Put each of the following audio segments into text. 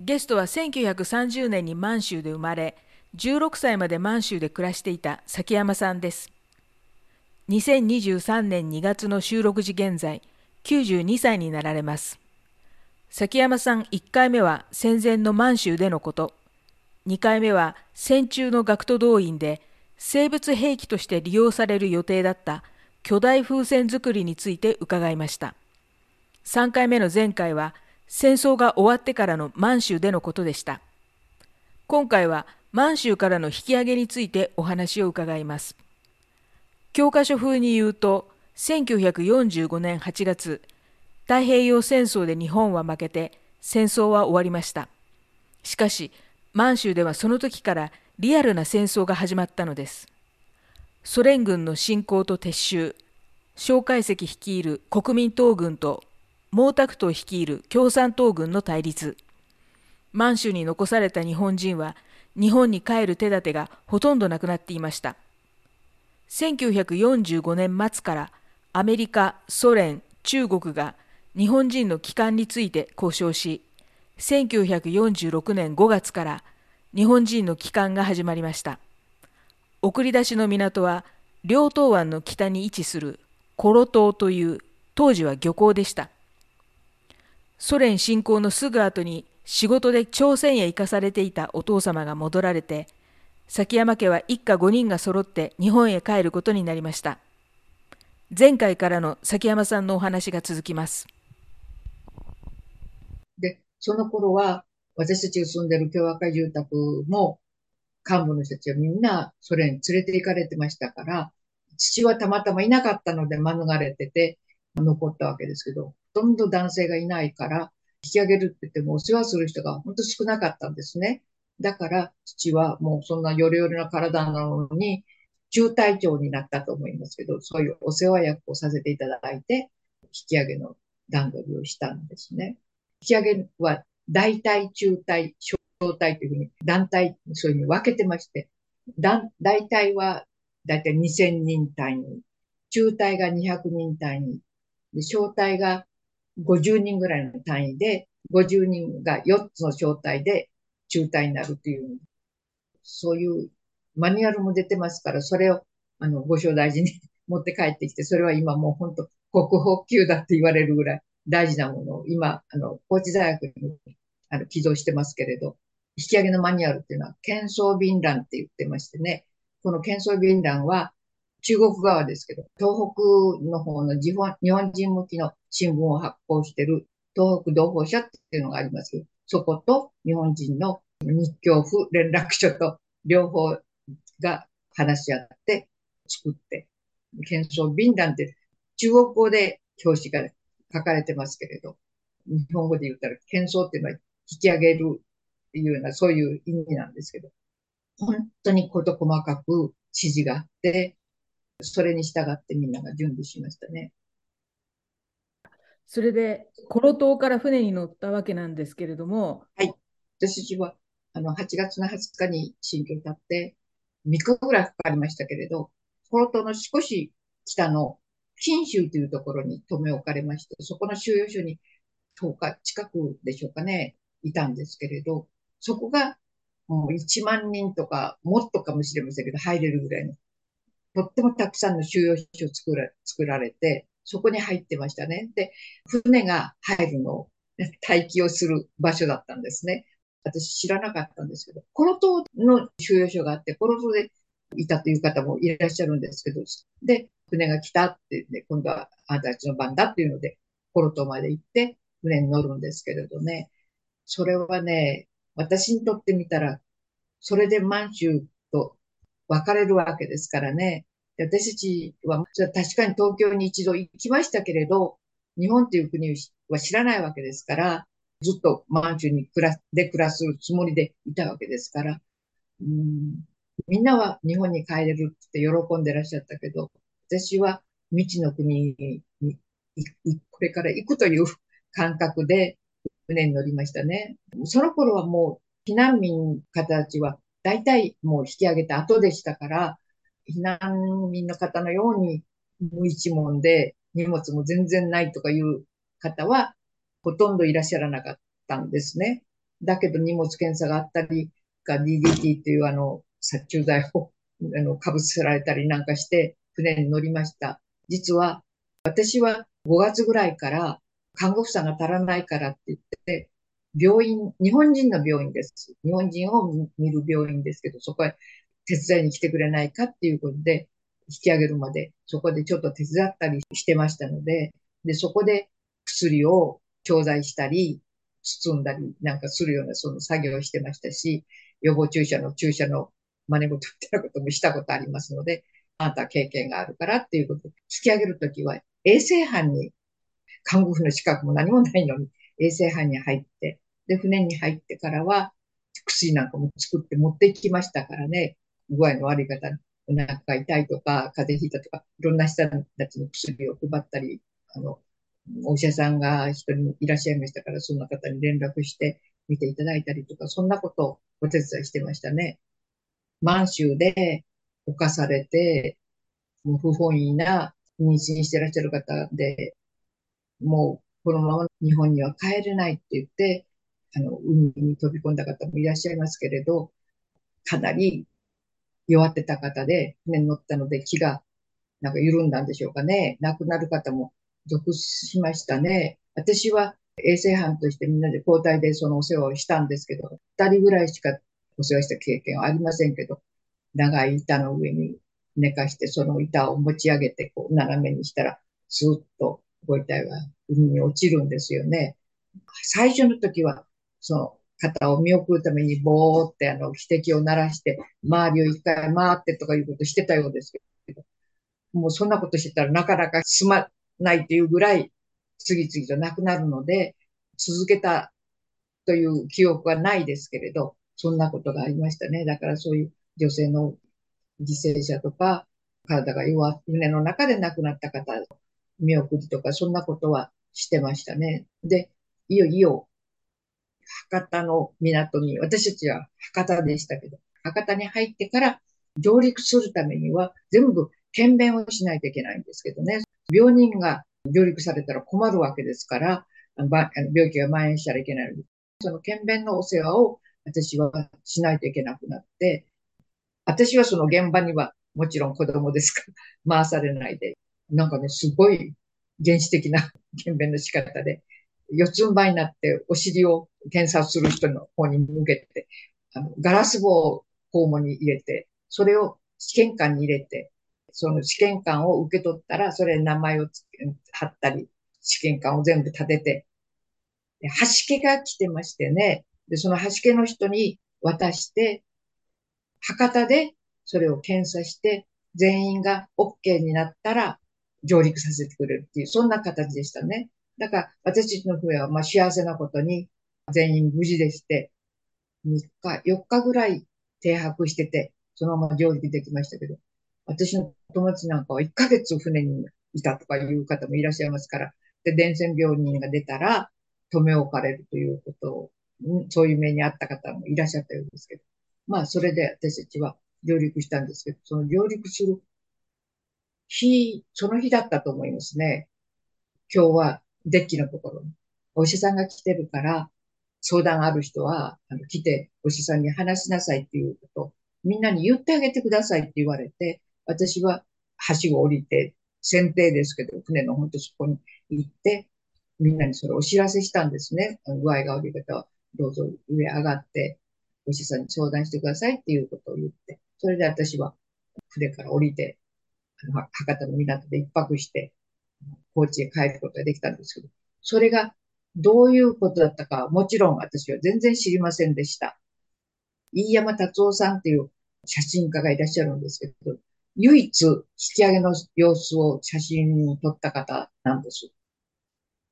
ゲストは1930年に満州で生まれ、16歳まで満州で暮らしていた崎山さんです。2023年2月の収録時現在、92歳になられます。崎山さん1回目は戦前の満州でのこと、2回目は戦中の学徒動員で生物兵器として利用される予定だった巨大風船作りについて伺いました。3回目の前回は戦争が終わってからの満州でのことでした。今回は満州からの引き上げについてお話を伺います。教科書風に言うと、1945年8月、太平洋戦争で日本は負けて戦争は終わりました。しかし、満州ではその時からリアルな戦争が始まったのです。ソ連軍の侵攻と撤収、蒋介石率いる国民党軍と毛沢東率いる共産党軍の対立。満州に残された日本人は日本に帰る手立てがほとんどなくなっていました。1945年末からアメリカソ連中国が日本人の帰還について交渉し1946年5月から日本人の帰還が始まりました。送り出しの港は両東湾の北に位置するコロ島という当時は漁港でした。ソ連侵攻のすぐ後に仕事で朝鮮へ行かされていたお父様が戻られて、崎山家は一家5人が揃って日本へ帰ることになりました。前回からの崎山さんのお話が続きます。で、その頃は私たちが住んでる共和会住宅も幹部の人たちはみんなソ連に連れて行かれてましたから、父はたまたまいなかったので免れてて残ったわけですけど、ほとんど男性がいないから、引き上げるって言ってもお世話する人が本当少なかったんですね。だから父はもうそんなヨレヨレな体なのに、中隊長になったと思いますけど、そういうお世話役をさせていただいて、引き上げの段取りをしたんですね。引き上げは大隊、中隊、小隊というふうに団体、そういうふうに分けてまして、大隊はだいたい2000人単位、中隊が200人単位、小隊が50人ぐらいの単位で、50人が4つの招待で中隊になるという、そういうマニュアルも出てますから、それを、あの、ご正大事に 持って帰ってきて、それは今もう本当国宝級だって言われるぐらい大事なものを今、あの、高知大学にあの寄贈してますけれど、引き上げのマニュアルっていうのは、喧騒便欄って言ってましてね、この喧騒便欄は、中国側ですけど、東北の方の日本日本人向きの新聞を発行している東北同胞社っていうのがあります。そこと日本人の日教府連絡所と両方が話し合って作って、検証便談って中国語で表紙が書かれてますけれど、日本語で言ったら検証っていうのは引き上げるっていうようなそういう意味なんですけど、本当に事細かく指示があって、それに従ってみんなが準備しましたね。それで、コロ島から船に乗ったわけなんですけれども。はい。私は、あの、8月の20日に新居に立って、3日ぐらいかかりましたけれど、コロ島の少し北の金州というところに留め置かれまして、そこの収容所に10日近くでしょうかね、いたんですけれど、そこがもう1万人とか、もっとかもしれませんけど、入れるぐらいのとってもたくさんの収容所を作ら作られて、そこに入ってましたね。で、船が入るのを待機をする場所だったんですね。私知らなかったんですけど、コロ島の収容所があって、コロ島でいたという方もいらっしゃるんですけど、で、船が来たって言って、今度はあなたたちの番だっていうので、コロ島まで行って船に乗るんですけれどね、それはね、私にとってみたら、それで満州と別れるわけですからね。私たちは、確かに東京に一度行きましたけれど、日本という国は知らないわけですから、ずっと満州に暮らで暮らすつもりでいたわけですから、うん、みんなは日本に帰れるって喜んでらっしゃったけど、私は未知の国にこれから行くという 感覚で船に乗りましたね。その頃はもう避難民方たちは大体もう引き上げた後でしたから、避難民の方のように無一文で荷物も全然ないとかいう方はほとんどいらっしゃらなかったんですね。だけど荷物検査があったり、DDT というあの殺虫剤をあのかぶせられたりなんかして船に乗りました。実は私は5月ぐらいから看護婦さんが足らないからって言って、病院、日本人の病院です。日本人を見る病院ですけど、そこへ手伝いに来てくれないかっていうことで、引き上げるまで、そこでちょっと手伝ったりしてましたので、で、そこで薬を調剤したり、包んだりなんかするようなその作業をしてましたし、予防注射の注射の真似事ってなこともしたことありますので、あなた経験があるからっていうことで、引き上げるときは衛生班に、看護婦の資格も何もないのに、衛生班に入って、で、船に入ってからは、薬なんかも作って持ってきましたからね、具合の悪い方、お腹が痛いとか、風邪ひいたとか、いろんな人たちに薬を配ったり、あの、お医者さんが一人いらっしゃいましたから、そんな方に連絡して見ていただいたりとか、そんなことをお手伝いしてましたね。満州で犯されて、もう不本意な妊娠してらっしゃる方で、もうこのまま日本には帰れないって言って、あの、海に飛び込んだ方もいらっしゃいますけれど、かなり弱ってた方で、船乗ったので気がなんか緩んだんでしょうかね。亡くなる方も続しましたね。私は衛生班としてみんなで交代でそのお世話をしたんですけど、二人ぐらいしかお世話した経験はありませんけど、長い板の上に寝かして、その板を持ち上げて、こう、斜めにしたら、スーッとご遺体は海に落ちるんですよね。最初の時は、その方を見送るために、ぼーってあの、汽笛を鳴らして、周りを一回回ってとかいうことしてたようですけど、もうそんなことしてたらなかなか進まないというぐらい、次々と亡くなるので、続けたという記憶はないですけれど、そんなことがありましたね。だからそういう女性の犠牲者とか、体が弱、船の中で亡くなった方、見送りとか、そんなことはしてましたね。で、いよいよ、博多の港に、私たちは博多でしたけど、博多に入ってから上陸するためには全部検便をしないといけないんですけどね。病人が上陸されたら困るわけですから、病気が蔓延したらいけないので、その検便のお世話を私はしないといけなくなって、私はその現場にはもちろん子供ですから回されないで、なんかね、すごい原始的な 検便の仕方で、四つん這いになってお尻を検査する人の方に向けて、あのガラス棒を肛門に入れて、それを試験管に入れて、その試験管を受け取ったら、それ名前を貼ったり、試験管を全部立てて、で、端気が来てましてね、で、その端気の人に渡して、博多でそれを検査して、全員が OK になったら上陸させてくれるっていう、そんな形でしたね。だから、私たちの船は、まあ、幸せなことに、全員無事でして、3日、4日ぐらい停泊してて、そのまま上陸できましたけど、私の友達なんかは1ヶ月船にいたとかいう方もいらっしゃいますから、で、伝染病人が出たら、止め置かれるということを、そういう目にあった方もいらっしゃったようですけど、まあ、それで私たちは上陸したんですけど、その上陸する日、その日だったと思いますね。今日はデッキのところに、お医者さんが来てるから、相談ある人は、あの、来て、お医者さんに話しなさいっていうこと、みんなに言ってあげてくださいって言われて、私は橋を降りて、船底ですけど、船のほんとそこに行って、みんなにそれをお知らせしたんですね。具合が悪い方は、どうぞ上上がって、お医者さんに相談してくださいっていうことを言って、それで私は船から降りて、あの博多の港で一泊して、高知へ帰ることができたんですけど、それがどういうことだったか、もちろん私は全然知りませんでした。飯山達夫さんっていう写真家がいらっしゃるんですけど、唯一引き上げの様子を写真に撮った方なんです。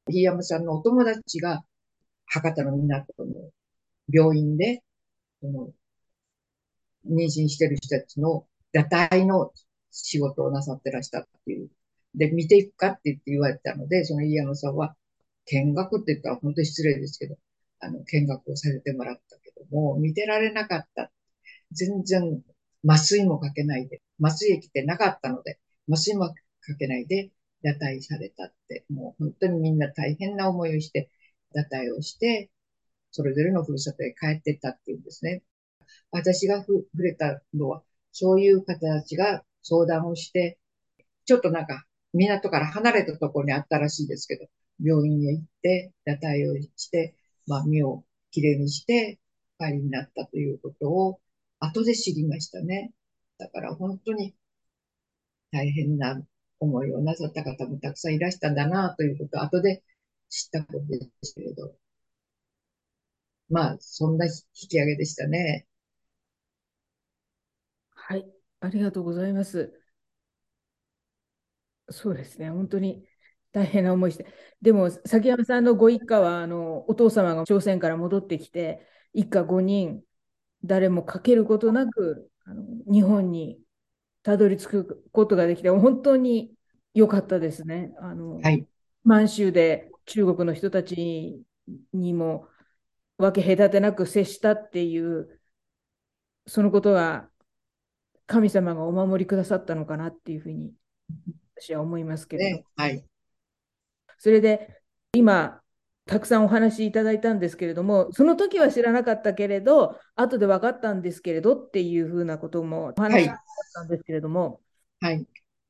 飯山さんのお友達が博多の港の病院でその、妊娠してる人たちの堕胎の仕事をなさってらしたっていう。で、見ていくかって言って言われたので、その飯山さんは、見学って言ったら本当に失礼ですけど、あの、見学をさせてもらったけども、見てられなかった。全然麻酔もかけないで、麻酔液ってなかったので、麻酔もかけないで堕胎されたって、もう本当にみんな大変な思いをして堕胎をして、それぞれのふるさとへ帰ってったっていうんですね。私が触れたのは、そういう方たちが相談をして、ちょっとなんか港から離れたところにあったらしいですけど、病院へ行って堕胎をして、まあ身をきれいにして帰りになったということを後で知りましたね。だから本当に大変な思いをなさった方もたくさんいらしたんだなということを後で知ったことですけれど。まあ、そんな引き上げでしたね。はい、ありがとうございます。そうですね、本当に大変な思いして。でも、崎山さんのご一家は、あのお父様が朝鮮から戻ってきて、一家5人、誰もかけることなくあの日本にたどり着くことができて、本当に良かったですね。あの、はい、満州で中国の人たちにも分け隔てなく接したっていう、そのことは神様がお守りくださったのかなっていうふうに私は思いますけれど。ね、はい、それで今たくさんお話しいただいたんですけれども、その時は知らなかったけれど、後で分かったんですけれどっていうふうなこともお話しったんですけれども、はい、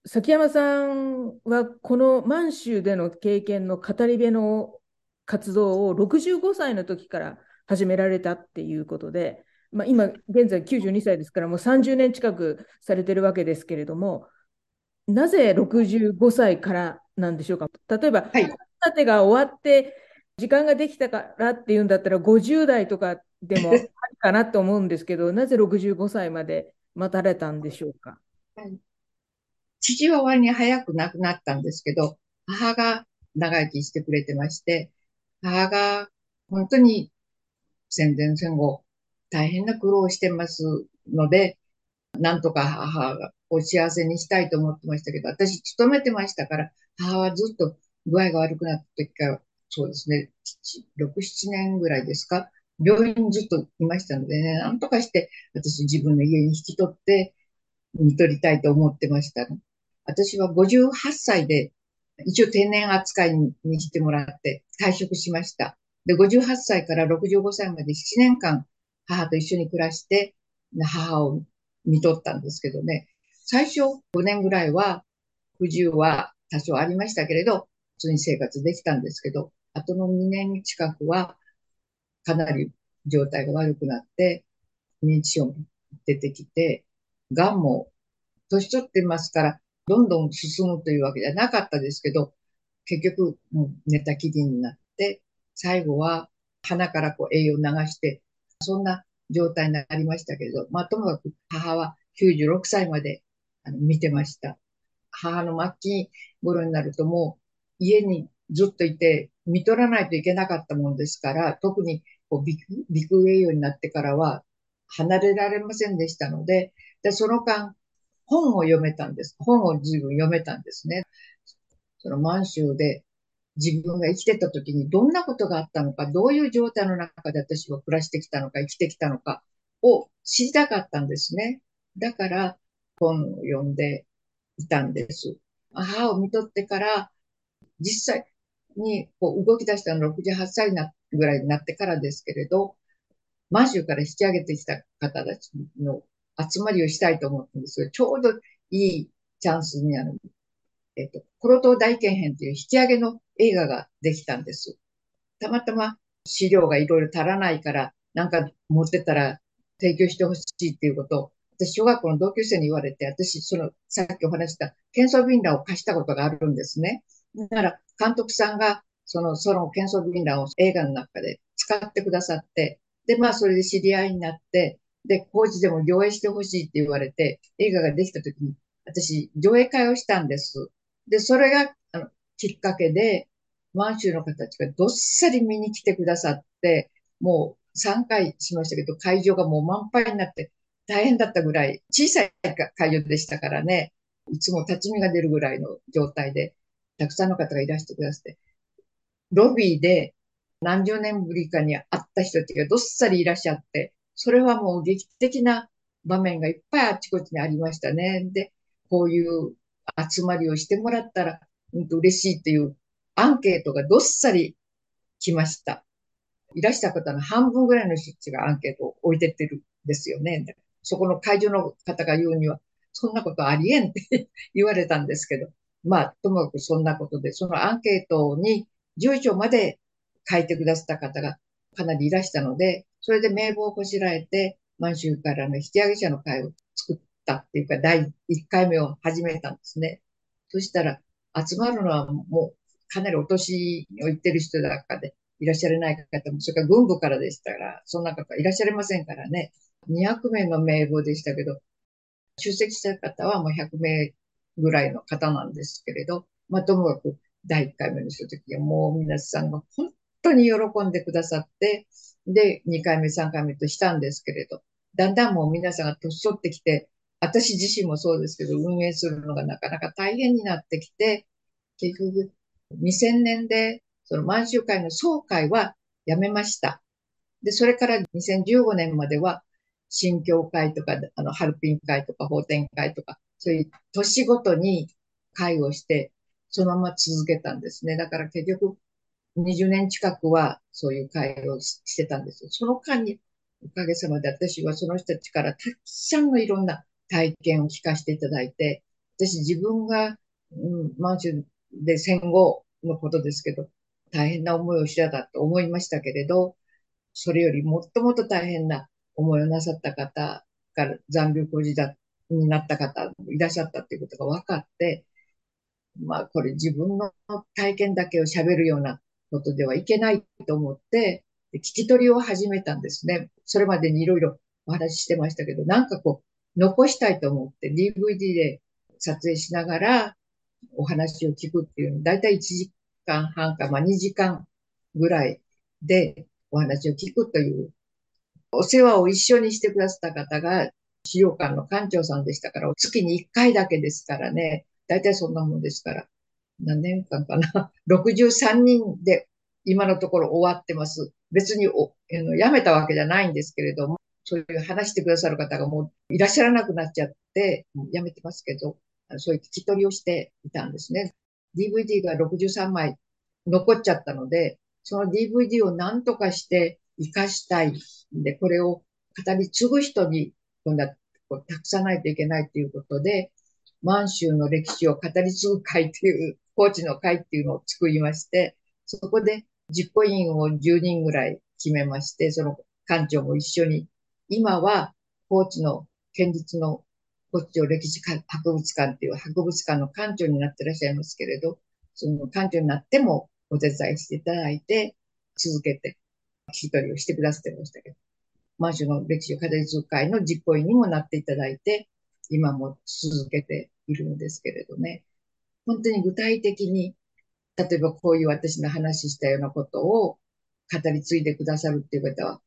崎山さんはこの満州での経験の語り部の活動を65歳の時から始められたっていうことで、まあ、今現在92歳ですからもう30年近くされてるわけですけれどもなぜ65歳からなんでしょうか？例えば、はい、子育てが終わって時間ができたからっていうんだったら50代とかでもあるかなと思うんですけど、なぜ65歳まで待たれたんでしょうか？はい、父は割に早く亡くなったんですけど、母が長生きしてくれてまして、母が本当に戦前戦後大変な苦労をしてますので、なんとか母を幸せにしたいと思ってましたけど、私勤めてましたから、母はずっと具合が悪くなった時からそうですね、6、7年ぐらいですか、病院にずっといましたのでね、なんとかして私自分の家に引き取って見取りたいと思ってました。私は58歳で一応定年扱いにしてもらって退職しました。で、58歳から65歳まで7年間母と一緒に暮らして母を見とったんですけどね、最初5年ぐらいは不自由は多少ありましたけれど、普通に生活できたんですけど、後の2年近くは、かなり状態が悪くなって、認知症も出てきて、癌も年取ってますから、どんどん進むというわけじゃなかったですけど、結局、もう寝たきりになって、最後は鼻からこう栄養を流して、そんな状態になりましたけど、まあ、ともかく母は96歳まであの見てました。母の末期頃になるともう家にずっといて、見取らないといけなかったもんですから、特にこうビビク栄養になってからは離れられませんでしたので、でその間、本を読めたんです。本を随分読めたんですね。その満州で自分が生きてた時にどんなことがあったのか、どういう状態の中で私は暮らしてきたのか、生きてきたのかを知りたかったんですね。だから本を読んでいたんです。母を見とってから実際にこう動き出したのは68歳ぐらいになってからですけれど、満州から引き上げてきた方たちの集まりをしたいと思ったんですが、ちょうどいいチャンスにあの、えっ、と、コロト大剣編という引き上げの映画ができたんです。たまたま資料がいろいろ足らないから、なんか持ってたら提供してほしいっていうことを、私、小学校の同級生に言われて、私、その、さっきお話した、ケンソビンラを貸したことがあるんですね。だから、監督さんが、その、その、ケンソビンラを映画の中で使ってくださって、で、まあ、それで知り合いになって、で、工事でも上映してほしいって言われて、映画ができた時に、私、上映会をしたんです。で、それが、あの、きっかけで、満州の方たちがどっさり見に来てくださって、もう3回しましたけど、会場がもう満杯になって、大変だったぐらい小さい会場でしたからね、いつも立ち見が出るぐらいの状態で、たくさんの方がいらしてくださって、ロビーで何十年ぶりかに会った人たちがどっさりいらっしゃって、それはもう劇的な場面がいっぱいあちこちにありましたね。で、こういう集まりをしてもらったら、うんと嬉しいっていうアンケートがどっさり来ました。いらした方の半分ぐらいの人たちがアンケートを置いてってるんですよね。そこの会場の方が言うには、そんなことありえんって 言われたんですけど、まあ、ともかくそんなことで、そのアンケートに住所まで書いてくださった方がかなりいらしたので、それで名簿をこしらえて、満州からの引き上げ者の会を作ったっていうか、第1回目を始めたんですね。そしたら、集まるのはもうかなりお年をいってる人だからで、いらっしゃらない方も、それから軍部からでしたら、そんな方いらっしゃいませんからね。200名の名簿でしたけど、出席した方はもう100名ぐらいの方なんですけれど、まあ、ともかく第1回目のした時はもう皆さんが本当に喜んでくださって、で、2回目、3回目としたんですけれど、だんだんもう皆さんが年取ってきて、私自身もそうですけど、運営するのがなかなか大変になってきて、結局、2000年で、その満州会の総会はやめました。で、それから2015年までは、新教会とか、あの、ハルピン会とか、法典会とか、そういう年ごとに会をして、そのまま続けたんですね。だから結局、20年近くはそういう会をしてたんですよ。その間に、おかげさまで私はその人たちからたくさんのいろんな体験を聞かせていただいて、私自分が、うん、満州で戦後のことですけど、大変な思いをしただと思いましたけれど、それよりもっともっと大変な思いをなさった方が残留孤児だになった方もいらっしゃったっていうことが分かって、まあこれ自分の体験だけを喋るようなことではいけないと思って、聞き取りを始めたんですね。それまでにいろいろお話ししてましたけど、なんかこう、残したいと思って DVD で撮影しながらお話を聞くっていうの、だいたい1時間半か、まあ2時間ぐらいでお話を聞くという、お世話を一緒にしてくださった方が資料館の館長さんでしたから、月に1回だけですからね、だいたいそんなもんですから、何年間かな、63人で今のところ終わってます。別にお辞めたわけじゃないんですけれども、そういう話してくださる方がもういらっしゃらなくなっちゃって、辞めてますけど、そういう聞き取りをしていたんですね。DVD が63枚残っちゃったので、その DVD を何とかして活かしたい。で、これを語り継ぐ人に今度は託さないといけないということで、満州の歴史を語り継ぐ会っていう、コーチの会っていうのを作りまして、そこで実行委員を10人ぐらい決めまして、その館長も一緒に、今は高知の県立の国庁歴史博物館っていう博物館の館長になってらっしゃいますけれど、その館長になってもお手伝いしていただいて、続けて聞き取りをしてくださってましたけど、満州の歴史を語り継ぐ会の実行委員にもなっていただいて、今も続けているんですけれどね。本当に具体的に、例えばこういう私の話したようなことを語り継いでくださるっていう方は、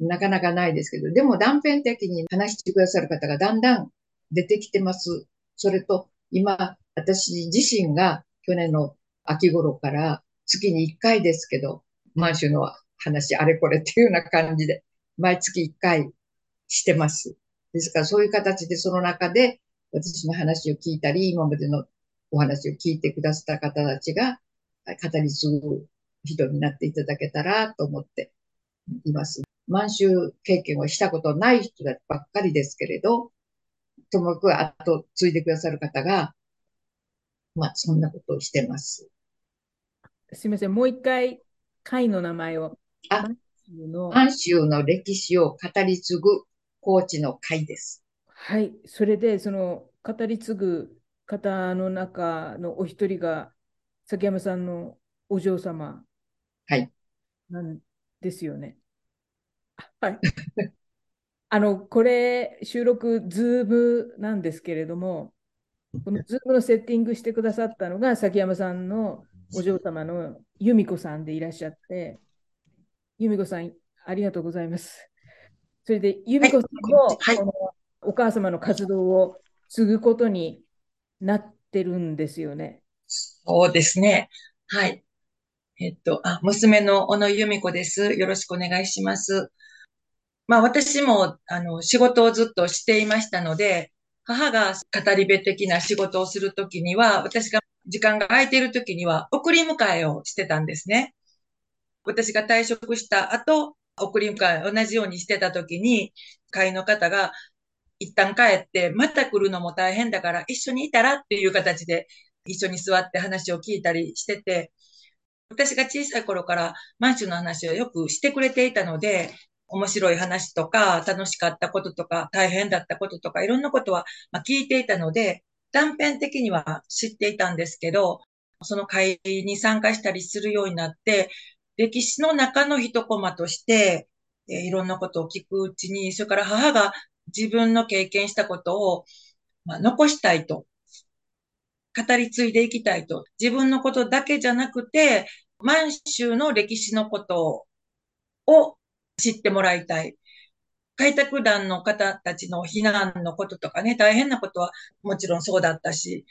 なかなかないですけど、でも断片的に話してくださる方がだんだん出てきてます。それと、今、私自身が去年の秋頃から月に1回ですけど、満州の話あれこれっていうような感じで、毎月1回してます。ですからそういう形でその中で私の話を聞いたり、今までのお話を聞いてくださった方たちが語り継ぐ人になっていただけたらと思っています。満州経験をしたことない人ばっかりですけれど、ともかく後継いでくださる方が、まあ、そんなことをしてます。すみません、もう一回、会の名前を。あ、満州の歴史を語り継ぐ高知の会です。はい、それで、その語り継ぐ方の中のお一人が、崎山さんのお嬢様。はい。なんですよね。はい。あの、これ、収録、ズームなんですけれども、このズームのセッティングしてくださったのが、崎山さんのお嬢様の由美子さんでいらっしゃって、由美子さん、ありがとうございます。それで、由美子さんも、はいこのお母様の活動を継ぐことになってるんですよね。そうですね。はい。えっと、あ、娘の小野由美子です。よろしくお願いします。まあ私も、あの、仕事をずっとしていましたので、母が語り部的な仕事をするときには、私が時間が空いているときには、送り迎えをしてたんですね。私が退職した後、送り迎え同じようにしてたときに、会員の方が、一旦帰って、また来るのも大変だから、一緒にいたらっていう形で、一緒に座って話を聞いたりしてて、私が小さい頃からマンションの話をよくしてくれていたので、面白い話とか、楽しかったこととか、大変だったこととか、いろんなことは聞いていたので、断片的には知っていたんですけど、その会に参加したりするようになって、歴史の中の一コマとして、えいろんなことを聞くうちに、それから母が自分の経験したことを、まあ、残したいと。語り継いでいきたいと。自分のことだけじゃなくて、満州の歴史のことを知ってもらいたい。開拓団の方たちの避難のこととかね、大変なことはもちろんそうだったし、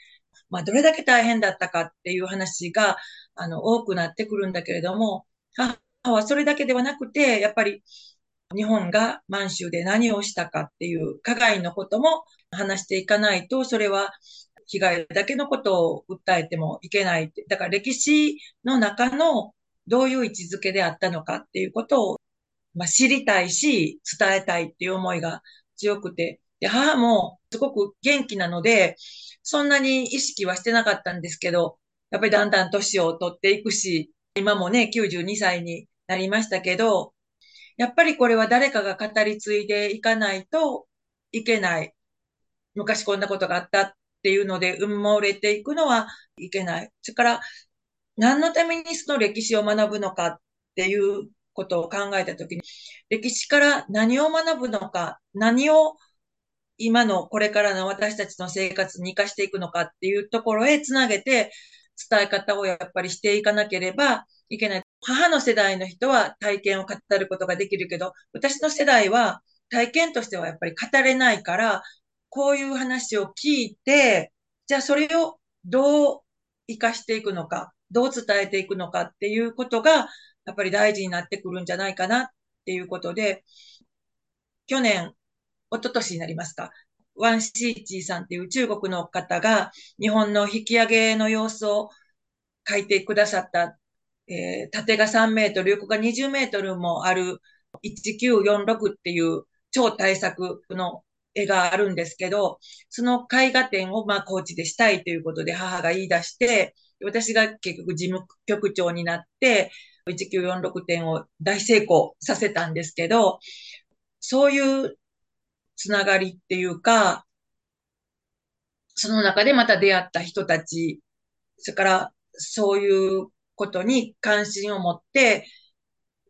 まあ、どれだけ大変だったかっていう話が、あの、多くなってくるんだけれども、母はそれだけではなくて、やっぱり日本が満州で何をしたかっていう加害のことも話していかないと、それは被害だけのことを訴えてもいけない。だから歴史の中のどういう位置づけであったのかっていうことを、まあ、知りたいし、伝えたいっていう思いが強くて。で、母もすごく元気なので、そんなに意識はしてなかったんですけど、やっぱりだんだん年を取っていくし、今もね、92歳になりましたけど、やっぱりこれは誰かが語り継いでいかないといけない。昔こんなことがあったっていうので埋もれていくのはいけない。それから、何のためにその歴史を学ぶのかっていうことを考えたときに、歴史から何を学ぶのか、何を今のこれからの私たちの生活に活かしていくのかっていうところへつなげて伝え方をやっぱりしていかなければいけない。母の世代の人は体験を語ることができるけど、私の世代は体験としてはやっぱり語れないから、こういう話を聞いて、じゃあそれをどう活かしていくのか、どう伝えていくのかっていうことが、やっぱり大事になってくるんじゃないかなっていうことで、去年、一昨年になりますか、ワンシーチーさんっていう中国の方が日本の引き上げの様子を書いてくださった、えー縦が3メートル、横が20メートルもある。1946っていう超大作の絵があるんですけど、その絵画展をまあ高知でしたいということで母が言い出して、私が結局事務局長になって、1946展を大成功させたんですけど、そういうつながりっていうか、その中でまた出会った人たち、それからそういうことに関心を持って、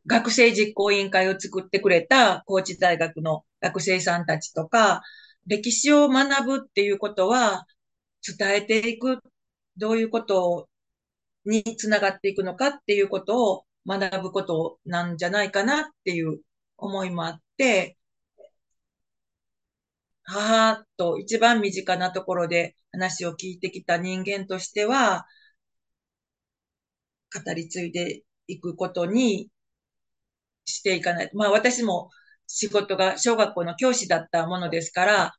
学生実行委員会を作ってくれた高知大学の学生さんたちとか、歴史を学ぶっていうことは伝えていく、どういうことをにつながっていくのかっていうことを学ぶことなんじゃないかなっていう思いもあって、母と一番身近なところで話を聞いてきた人間としては、語り継いでいくことにしていかない。まあ私も仕事が小学校の教師だったものですから、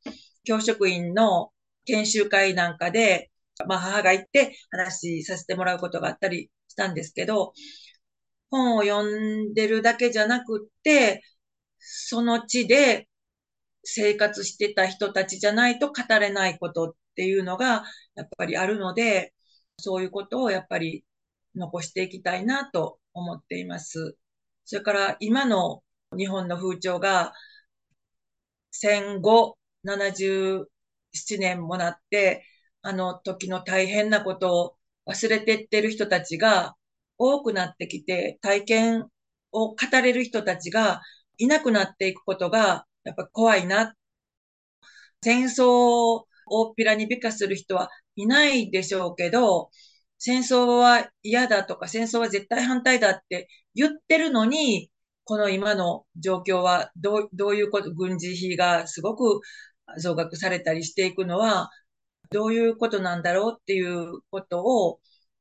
教職員の研修会なんかで、まあ母が行って話させてもらうことがあったりしたんですけど、本を読んでるだけじゃなくって、その地で生活してた人たちじゃないと語れないことっていうのがやっぱりあるので、そういうことをやっぱり残していきたいなと思っています。それから今の日本の風潮が戦後77年もなって、あの時の大変なことを忘れてってる人たちが多くなってきて、体験を語れる人たちがいなくなっていくことがやっぱ怖いな。戦争を大っぴらに美化する人はいないでしょうけど、戦争は嫌だとか戦争は絶対反対だって言ってるのに、この今の状況はどう、どういうこと、軍事費がすごく増額されたりしていくのは、どういうことなんだろうっていうことを、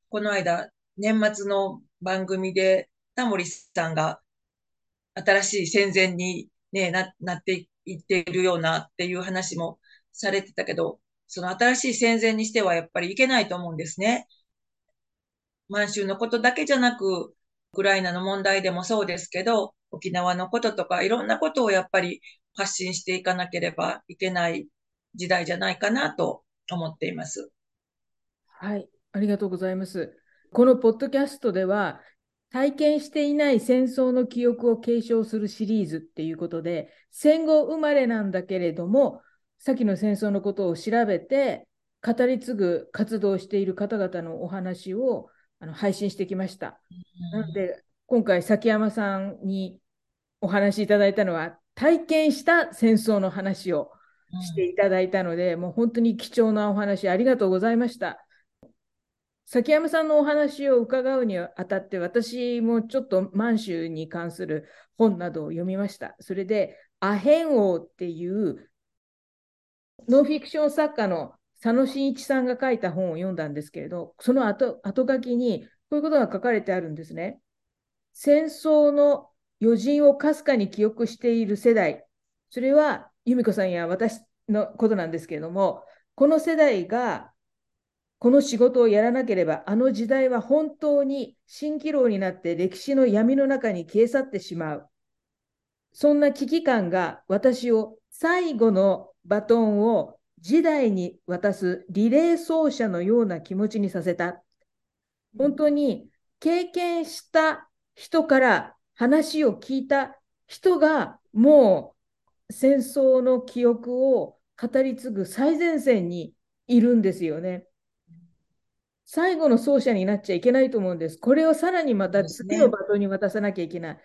この間、年末の番組でタモリさんが新しい戦前に、ね、な、なっていっているようなっていう話もされてたけど、その新しい戦前にしてはやっぱりいけないと思うんですね。満州のことだけじゃなく、ウクライナの問題でもそうですけど、沖縄のこととかいろんなことをやっぱり発信していかなければいけない時代じゃないかなと思っています。はい、ありがとうございます。このポッドキャストでは、体験していない戦争の記憶を継承するシリーズっていうことで、戦後生まれなんだけれども、先の戦争のことを調べて、語り継ぐ活動をしている方々のお話をあの配信してきました。なので、今回、崎山さんにお話しいただいたのは、体験した戦争の話をしていただいたので、もう本当に貴重なお話ありがとうございました。崎山さんのお話を伺うにあたって、私もちょっと満州に関する本などを読みました。それで、アヘン王っていうノンフィクション作家の佐野真一さんが書いた本を読んだんですけれど、その後後書きにこういうことが書かれてあるんですね。戦争の余人をかすかに記憶している世代、それは由美子さんや私のことなんですけれども、この世代がこの仕事をやらなければ、あの時代は本当に蜃気楼になって歴史の闇の中に消え去ってしまう。そんな危機感が私を最後のバトンを時代に渡すリレー奏者のような気持ちにさせた。本当に経験した人から話を聞いた人がもう戦争の記憶を語り継ぐ最前線にいるんですよね。最後の奏者になっちゃいけないと思うんです。これをさらにまた次のバトンに渡さなきゃいけない。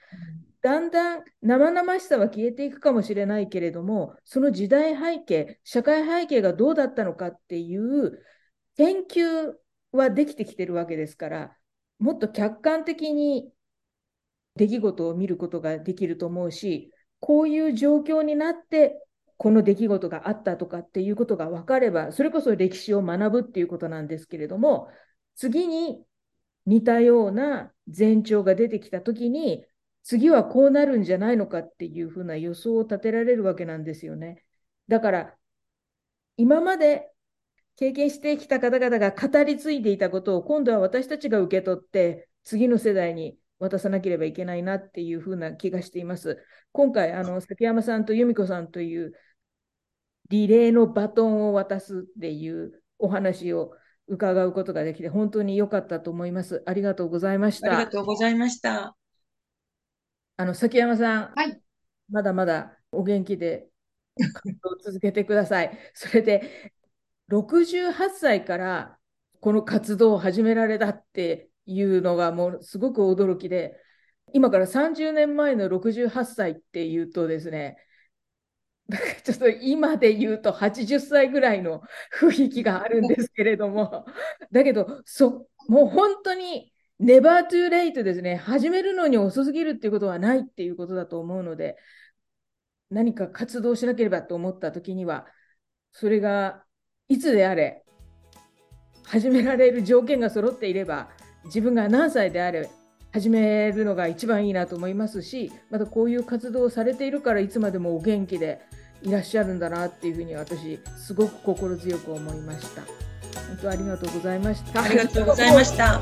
だんだん生々しさは消えていくかもしれないけれども、その時代背景、社会背景がどうだったのかっていう研究はできてきてるわけですから、もっと客観的に出来事を見ることができると思うし、こういう状況になって、この出来事があったとかっていうことが分かれば、それこそ歴史を学ぶっていうことなんですけれども、次に似たような前兆が出てきたときに、次はこうなるんじゃないのかっていうふうな予想を立てられるわけなんですよね。だから、今まで経験してきた方々が語り継いでいたことを今度は私たちが受け取って次の世代に渡さなければいけないなっていうふうな気がしています。今回、あの崎山さんと由美子さんというリレーのバトンを渡すっていうお話を伺うことができて本当に良かったと思います。ありがとうございました。ありがとうございました。あの、崎山さん、はい。まだまだお元気で活動を続けてください。それで、68歳からこの活動を始められたっていうのがもうすごく驚きで、今から30年前の68歳っていうとですね、ちょっと今で言うと80歳ぐらいの雰囲気があるんですけれども、だけど、そもう本当にネバートゥーレイトですね。始めるのに遅すぎるっていうことはないっていうことだと思うので、何か活動しなければと思った時には、それがいつであれ、始められる条件が揃っていれば、自分が何歳であれ、始めるのが一番いいなと思いますし、またこういう活動をされているから、いつまでもお元気でいらっしゃるんだなっていうふうに私、すごく心強く思いました。本当ありがとうございました。ありがとうございました。